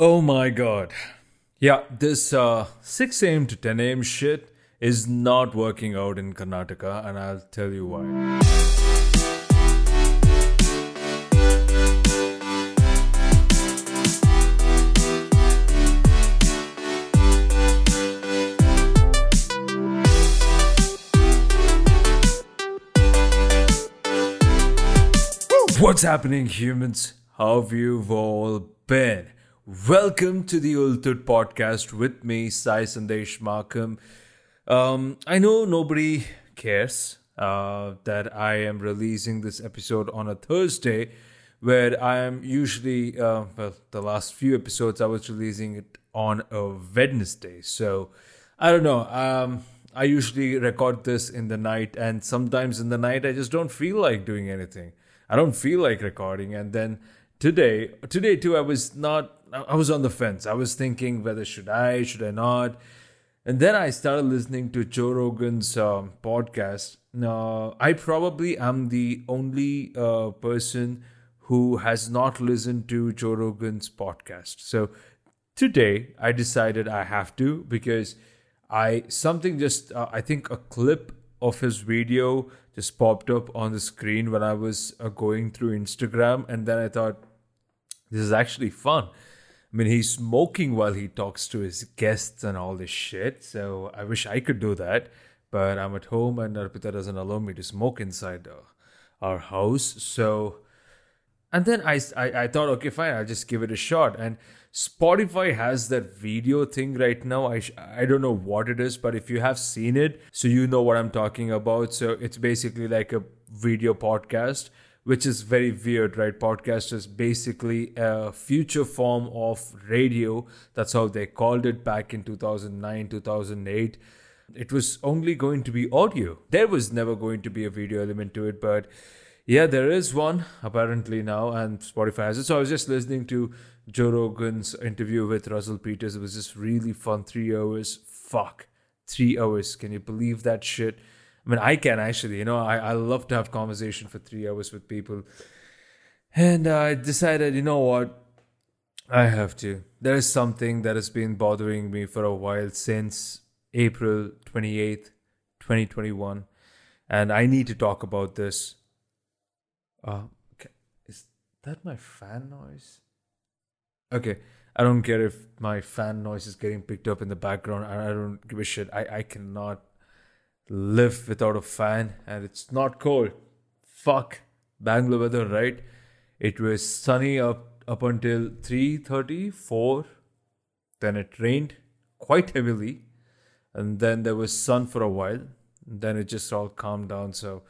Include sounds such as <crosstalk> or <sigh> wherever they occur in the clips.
Oh my god. Yeah, this uh, 6 a.m. to 10 a.m. shit is not working out in Karnataka, and I'll tell you why. What's happening, humans? How have you all been? Welcome to the Ultut podcast with me, Sai Sandesh Makam. Um, I know nobody cares uh, that I am releasing this episode on a Thursday, where I am usually, uh, well, the last few episodes I was releasing it on a Wednesday. So I don't know. Um, I usually record this in the night, and sometimes in the night I just don't feel like doing anything. I don't feel like recording. And then today, today too, I was not. I was on the fence. I was thinking whether should I, should I not. And then I started listening to Joe Rogan's um, podcast. Now, I probably am the only uh, person who has not listened to Joe Rogan's podcast. So today I decided I have to because I something just uh, I think a clip of his video just popped up on the screen when I was uh, going through Instagram, and then I thought this is actually fun. I mean, he's smoking while he talks to his guests and all this shit. So I wish I could do that, but I'm at home and Arpita doesn't allow me to smoke inside uh, our house. So, and then I, I I thought, okay, fine, I'll just give it a shot. And Spotify has that video thing right now. I, I don't know what it is, but if you have seen it, so you know what I'm talking about. So it's basically like a video podcast, which is very weird, right? Podcast is basically a future form of radio. That's how they called it back in 2009, 2008. It was only going to be audio. There was never going to be a video element to it, but yeah, there is one apparently now, and Spotify has it. So I was just listening to Joe Rogan's interview with Russell Peters. It was just really fun. Three hours. Fuck. Three hours. Can you believe that shit? I mean, I can actually. You know, I, I love to have conversation for three hours with people. And I decided, you know what? I have to. There is something that has been bothering me for a while since April 28th, 2021. And I need to talk about this. Uh. Is that my fan noise? Okay. I don't care if my fan noise is getting picked up in the background. I don't give a shit. I, I cannot live without a fan and it's not cold. Fuck. Bangalore weather, right? It was sunny up up until 3:34. Then it rained quite heavily. And then there was sun for a while. Then it just all calmed down. So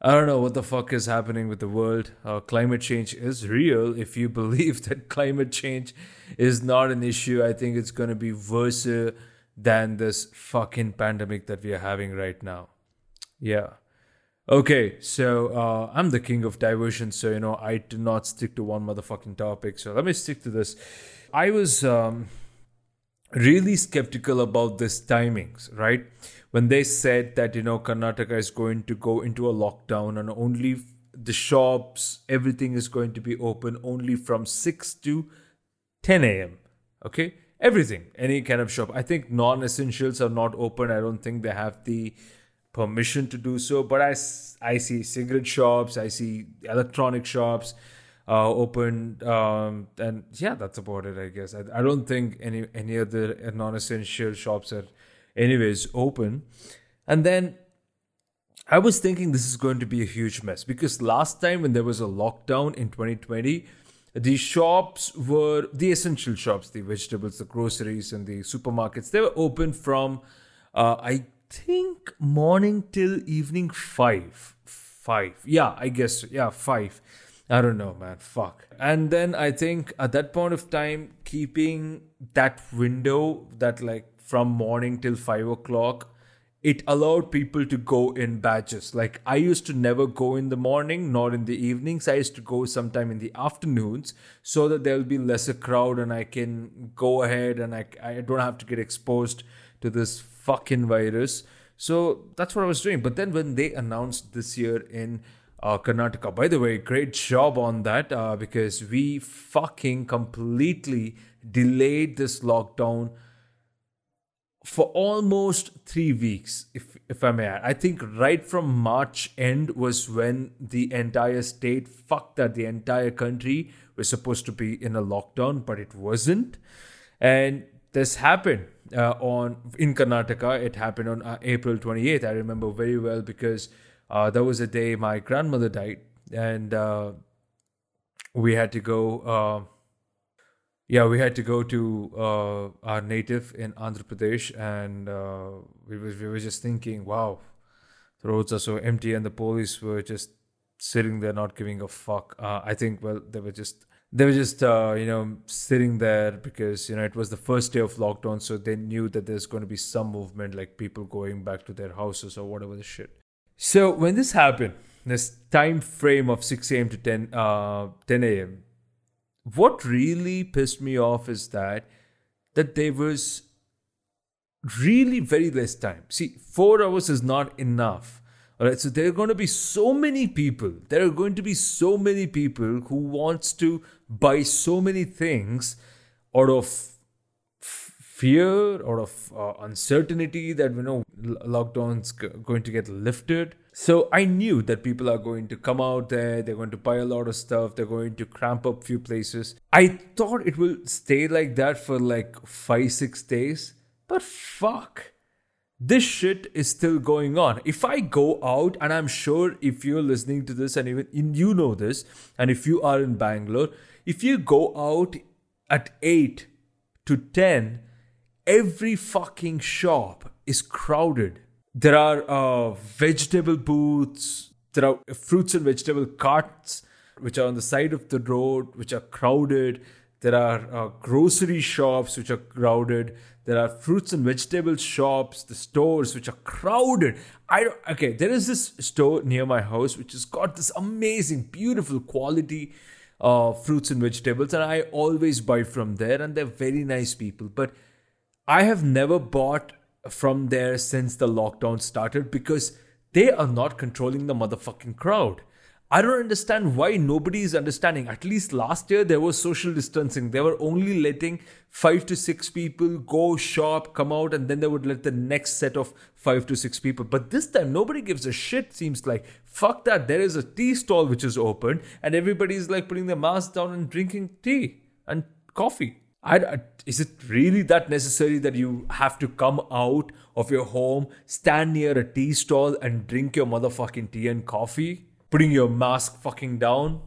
I don't know what the fuck is happening with the world. Uh, climate change is real. If you <laughs> believe that climate change is not an issue, I think it's going to be worse uh, than this fucking pandemic that we are having right now. Yeah. Okay, so uh, I'm the king of diversion, so you know I do not stick to one motherfucking topic. So let me stick to this. I was um, really skeptical about this timings, right? When they said that you know Karnataka is going to go into a lockdown and only the shops, everything is going to be open only from 6 to 10 a.m. Okay, everything, any kind of shop. I think non-essentials are not open. I don't think they have the permission to do so. But I, I see cigarette shops, I see electronic shops uh, open, um, and yeah, that's about it. I guess I, I don't think any any other non-essential shops are, anyways, open. And then I was thinking this is going to be a huge mess because last time when there was a lockdown in 2020, the shops were the essential shops, the vegetables, the groceries, and the supermarkets. They were open from, uh, I think, morning till evening five. Five. Yeah, I guess. Yeah, five. I don't know, man. Fuck. And then I think at that point of time, keeping that window, that like from morning till five o'clock, it allowed people to go in batches. Like I used to never go in the morning, nor in the evenings. I used to go sometime in the afternoons so that there'll be lesser crowd and I can go ahead and I, I don't have to get exposed to this fucking virus. So that's what I was doing. But then when they announced this year in uh, Karnataka, by the way, great job on that uh, because we fucking completely delayed this lockdown for almost three weeks, if if I may add. I think right from March end was when the entire state, fuck that, the entire country was supposed to be in a lockdown, but it wasn't. And this happened uh, on in Karnataka. It happened on uh, April 28th. I remember very well because uh, that was the day my grandmother died, and uh, we had to go uh, yeah, we had to go to uh, our native in Andhra Pradesh, and uh, we was we were just thinking, wow, the roads are so empty, and the police were just sitting there, not giving a fuck. Uh, I think, well, they were just they were just uh, you know sitting there because you know it was the first day of lockdown, so they knew that there's going to be some movement, like people going back to their houses or whatever the shit. So when this happened, this time frame of 6 a.m. to 10 uh, 10 a.m what really pissed me off is that that there was really very less time. See, four hours is not enough. All right, so there are going to be so many people. There are going to be so many people who wants to buy so many things out of fear, or of uh, uncertainty that you know lockdown's going to get lifted so I knew that people are going to come out there, they're going to buy a lot of stuff, they're going to cramp up few places. I thought it will stay like that for like 5 6 days, but fuck. This shit is still going on. If I go out, and I'm sure if you're listening to this and even you know this, and if you are in Bangalore, if you go out at 8 to 10, every fucking shop is crowded there are uh, vegetable booths. There are fruits and vegetable carts which are on the side of the road, which are crowded. There are uh, grocery shops which are crowded. There are fruits and vegetable shops, the stores which are crowded. I don't, okay. There is this store near my house which has got this amazing, beautiful quality uh, fruits and vegetables, and I always buy from there. And they're very nice people. But I have never bought from there since the lockdown started because they are not controlling the motherfucking crowd. I don't understand why nobody is understanding. At least last year there was social distancing. They were only letting five to six people go shop, come out, and then they would let the next set of five to six people. But this time nobody gives a shit, seems like. Fuck that. There is a tea stall which is open, and everybody is like putting their mask down and drinking tea and coffee. I, is it really that necessary that you have to come out of your home, stand near a tea stall, and drink your motherfucking tea and coffee, putting your mask fucking down?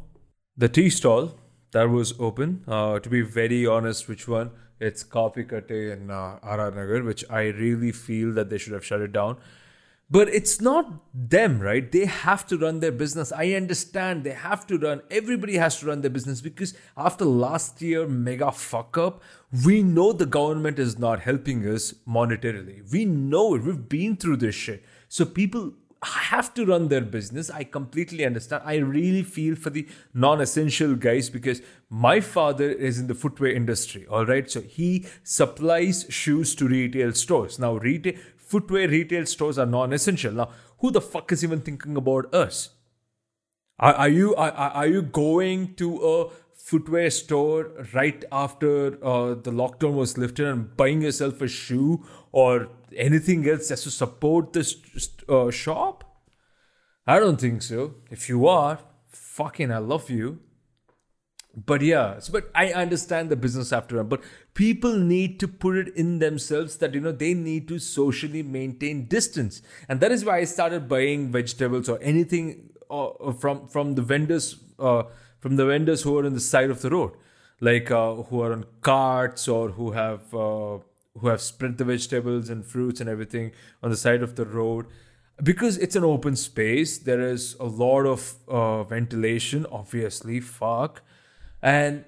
The tea stall that was open, uh, to be very honest, which one? It's Coffee Kate in uh, RR Nagar, which I really feel that they should have shut it down but it's not them, right? They have to run their business. I understand they have to run, everybody has to run their business because after last year mega fuck up, we know the government is not helping us monetarily. We know it. We've been through this shit. So people have to run their business. I completely understand. I really feel for the non essential guys because my father is in the footwear industry, all right? So he supplies shoes to retail stores. Now, retail footwear retail stores are non-essential. Now, who the fuck is even thinking about us? Are, are you are, are you going to a footwear store right after uh, the lockdown was lifted and buying yourself a shoe or anything else just to support this uh, shop? I don't think so. If you are, fucking I love you but yeah so, but i understand the business after run but people need to put it in themselves that you know they need to socially maintain distance. And that is why i started buying vegetables or anything uh, from from the vendors uh, from the vendors who are on the side of the road. Like uh, who are on carts or who have uh, who have spread the vegetables and fruits and everything on the side of the road. Because it's an open space there is a lot of uh, ventilation obviously fuck. And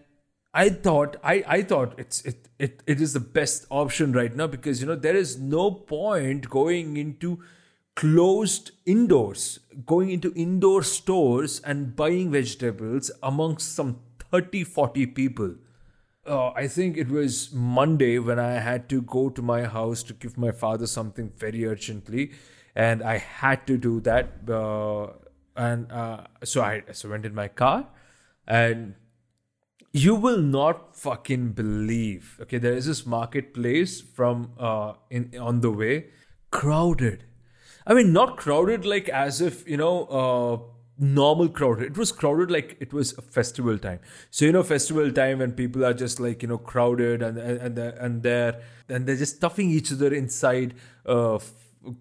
I thought I, I thought it's it, it it is the best option right now because you know there is no point going into closed indoors going into indoor stores and buying vegetables amongst some 30 40 people uh, I think it was Monday when I had to go to my house to give my father something very urgently, and I had to do that. Uh, and uh, so I so went in my car, and you will not fucking believe. Okay, there is this marketplace from uh in on the way, crowded. I mean, not crowded like as if you know. uh normal crowded it was crowded like it was a festival time so you know festival time when people are just like you know crowded and and and they're and they're just stuffing each other inside a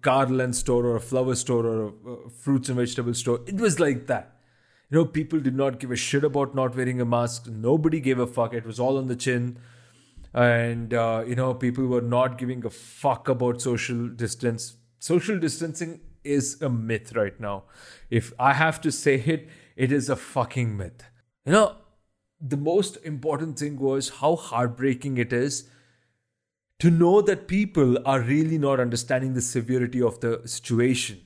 garland store or a flower store or a fruits and vegetable store it was like that you know people did not give a shit about not wearing a mask nobody gave a fuck it was all on the chin and uh, you know people were not giving a fuck about social distance social distancing is a myth right now. If I have to say it, it is a fucking myth. You know, the most important thing was how heartbreaking it is to know that people are really not understanding the severity of the situation.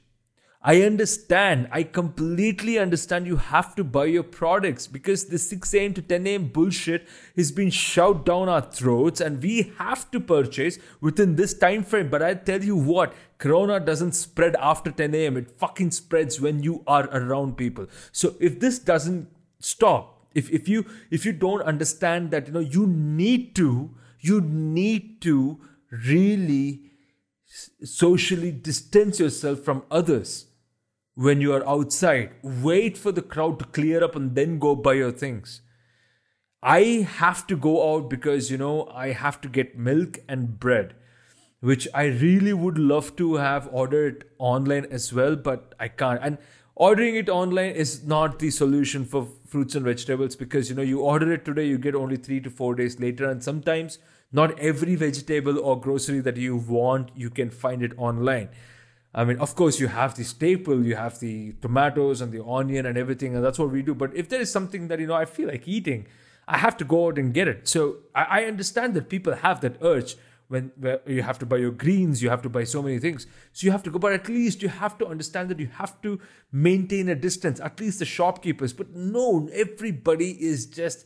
I understand. I completely understand you have to buy your products because the 6 a.m. to 10 a.m. bullshit is being shoved down our throats and we have to purchase within this time frame. But I tell you what, Corona doesn't spread after 10 a.m. It fucking spreads when you are around people. So if this doesn't stop, if, if you if you don't understand that you know you need to you need to really socially distance yourself from others when you are outside. Wait for the crowd to clear up and then go buy your things. I have to go out because, you know, I have to get milk and bread, which I really would love to have ordered online as well, but I can't. And ordering it online is not the solution for fruits and vegetables because, you know, you order it today, you get only three to four days later. And sometimes not every vegetable or grocery that you want, you can find it online. I mean, of course, you have the staple, you have the tomatoes and the onion and everything, and that's what we do. But if there is something that, you know, I feel like eating, I have to go out and get it. So I, I understand that people have that urge when you have to buy your greens, you have to buy so many things. So you have to go, but at least you have to understand that you have to maintain a distance, at least the shopkeepers. But no, everybody is just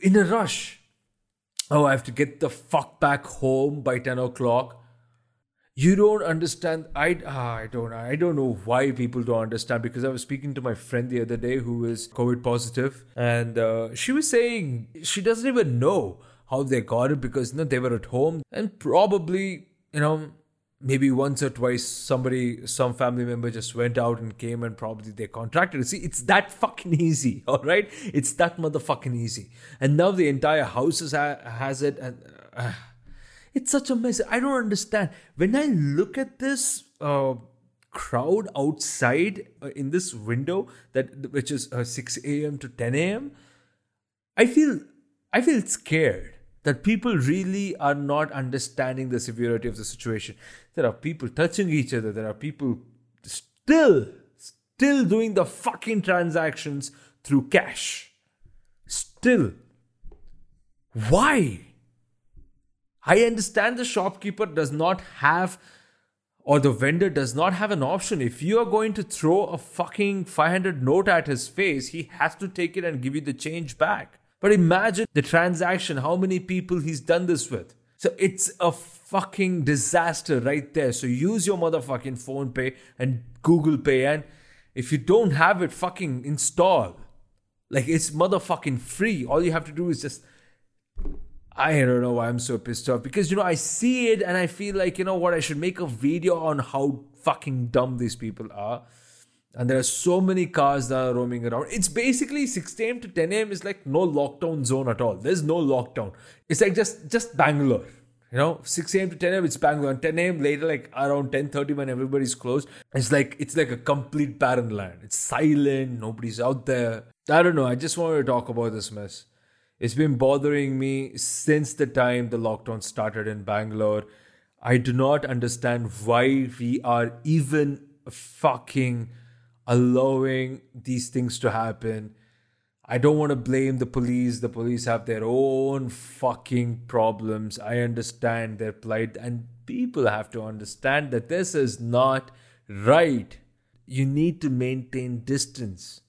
in a rush. Oh, I have to get the fuck back home by 10 o'clock you don't understand i ah, i don't i don't know why people don't understand because i was speaking to my friend the other day who is covid positive and uh, she was saying she doesn't even know how they got it because you know, they were at home and probably you know maybe once or twice somebody some family member just went out and came and probably they contracted it. See it's that fucking easy <laughs> all right? It's that motherfucking easy. And now the entire house ha- has it and uh, it's such a mess. I don't understand. When I look at this uh, crowd outside uh, in this window that which is uh, 6 a.m. to 10 a.m., I feel I feel scared that people really are not understanding the severity of the situation. There are people touching each other. There are people still still doing the fucking transactions through cash. Still. Why? I understand the shopkeeper does not have or the vendor does not have an option. If you are going to throw a fucking 500 note at his face, he has to take it and give you the change back. But imagine the transaction, how many people he's done this with. So it's a fucking disaster right there. So use your motherfucking PhonePe and Google Pay. And if you don't have it, fucking install. Like it's motherfucking free. All you have to do is just I don't know why I'm so pissed off because you know I see it and I feel like you know what I should make a video on how fucking dumb these people are. And there are so many cars that are roaming around. It's basically 6 a.m. to 10 a.m. is like no lockdown zone at all. There's no lockdown. It's like just just Bangalore. You know, 6 a.m. to 10 a.m. it's Bangalore. And 10 a.m. later, like around 10:30 when everybody's closed, it's like it's like a complete barren land. It's silent. Nobody's out there. I don't know. I just wanted to talk about this mess. It's been bothering me since the time the lockdown started in Bangalore. I do not understand why we are even fucking allowing these things to happen. I don't want to blame the police. The police have their own fucking problems. I understand their plight, and people have to understand that this is not right. You need to maintain distance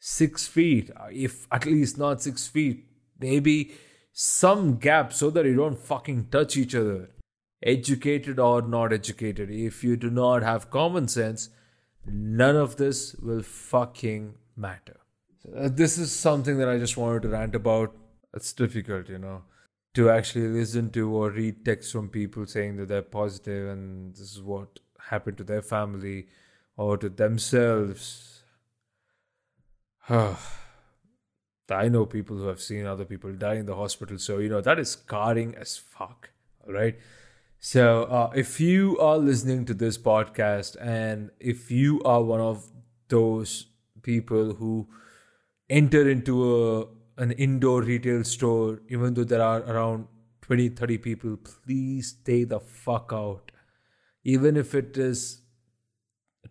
six feet, if at least not six feet, maybe some gap so that you don't fucking touch each other. Educated or not educated, if you do not have common sense, none of this will fucking matter. Uh, this is something that I just wanted to rant about. It's difficult, you know, to actually listen to or read texts from people saying that they're positive and this is what happened to their family or to themselves. <sighs> I know people who have seen other people die in the hospital, so you know that is scarring as fuck. All right. So, uh, if you are listening to this podcast and if you are one of those people who enter into a an indoor retail store, even though there are around 20, 30 people, please stay the fuck out. Even if it is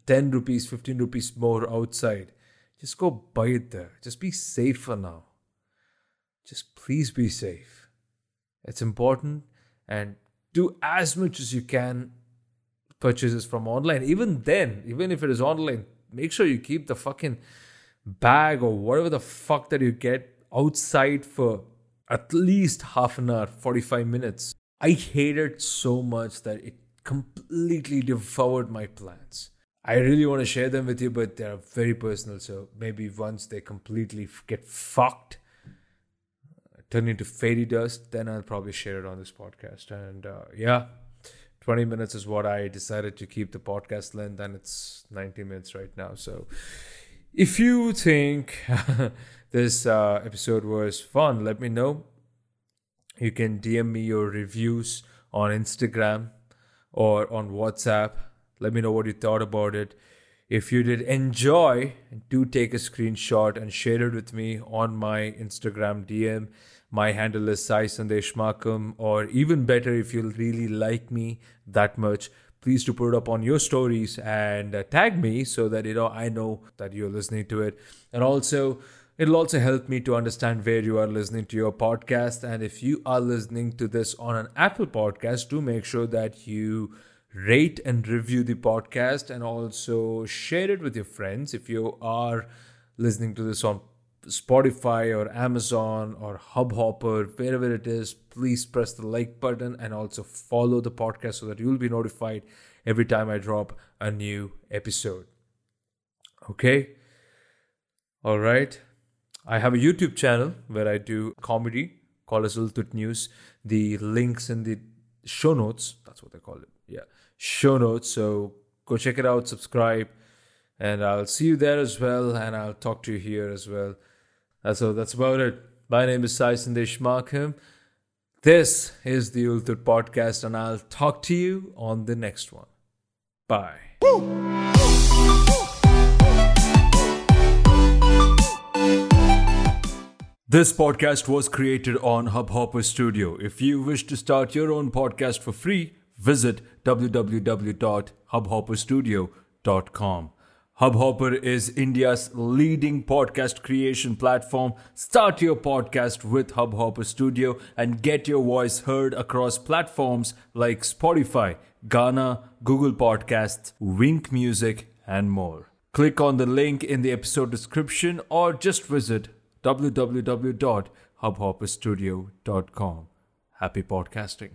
10 rupees, 15 rupees more outside, just go buy it there. Just be safe for now. Just please be safe. It's important and do as much as you can purchases from online. Even then, even if it is online, make sure you keep the fucking bag or whatever the fuck that you get outside for at least half an hour, 45 minutes. I hated so much that it completely devoured my plans. I really want to share them with you, but they're very personal. So maybe once they completely get fucked, turn into fairy dust, then I'll probably share it on this podcast. And uh, yeah, 20 minutes is what I decided to keep the podcast length, and it's 90 minutes right now. So if you think <laughs> this uh, episode was fun, let me know. You can DM me your reviews on Instagram or on WhatsApp. Let me know what you thought about it. If you did enjoy, do take a screenshot and share it with me on my Instagram DM. My handle is Sai or even better, if you really like me that much, please to put it up on your stories and uh, tag me so that you know I know that you're listening to it. And also, it'll also help me to understand where you are listening to your podcast. And if you are listening to this on an Apple podcast, do make sure that you rate and review the podcast and also share it with your friends. If you are listening to this on Spotify or Amazon or Hubhopper, wherever it is, please press the like button and also follow the podcast so that you'll be notified every time I drop a new episode. Okay? All right. I have a YouTube channel where I do comedy called as Ultut News. The links in the show notes, that's what they call it. Yeah. Show notes. So go check it out, subscribe, and I'll see you there as well. And I'll talk to you here as well. So that's about it. My name is Sai Sandesh Makam. This is the Ultut podcast, and I'll talk to you on the next one. Bye. This podcast was created on Hubhopper Studio. If you wish to start your own podcast for free, visit www.hubhopperstudio.com. Hubhopper is India's leading podcast creation platform. Start your podcast with Hubhopper Studio and get your voice heard across platforms like Spotify, Gaana, Google Podcasts, Wynk Music, and more. Click on the link in the episode description or just visit www.hubhopperstudio.com. Happy podcasting.